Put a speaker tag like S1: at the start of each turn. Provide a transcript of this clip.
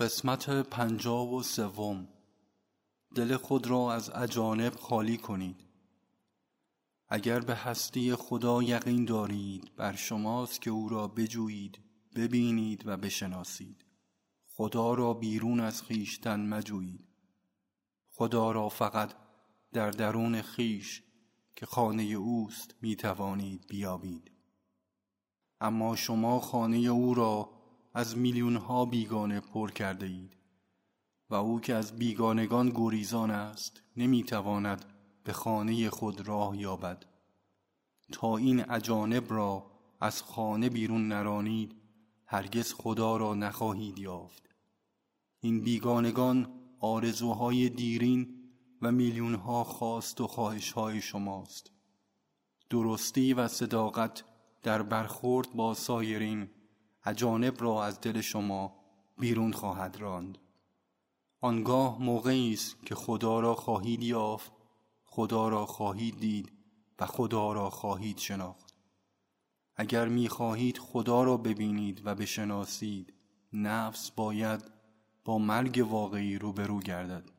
S1: قسمت پنجاب و سوم. دل خود را از اجانب خالی کنید. اگر به هستی خدا یقین دارید بر شماست که او را بجویید ببینید و بشناسید. خدا را بیرون از خیشتن مجویید. خدا را فقط در درون خیش که خانه اوست می توانید بیابید. اما شما خانه او را از میلیون ها بیگانه پر کرده اید و او که از بیگانگان گریزان است نمی‌تواند به خانه خود راه یابد. تا این اجانب را از خانه بیرون نرانید هرگز خدا را نخواهید یافت. این بیگانگان آرزوهای دیرین و میلیون ها خواست و خواهش های شماست. درستی و صداقت در برخورد با سایرین اجانب را از دل شما بیرون خواهد راند. آنگاه موقعی است که خدا را خواهید یافت خدا را خواهید دید و خدا را خواهید شناخت. اگر می خواهید خدا را ببینید و بشناسید نفس باید با مرگ واقعی روبرو گردد.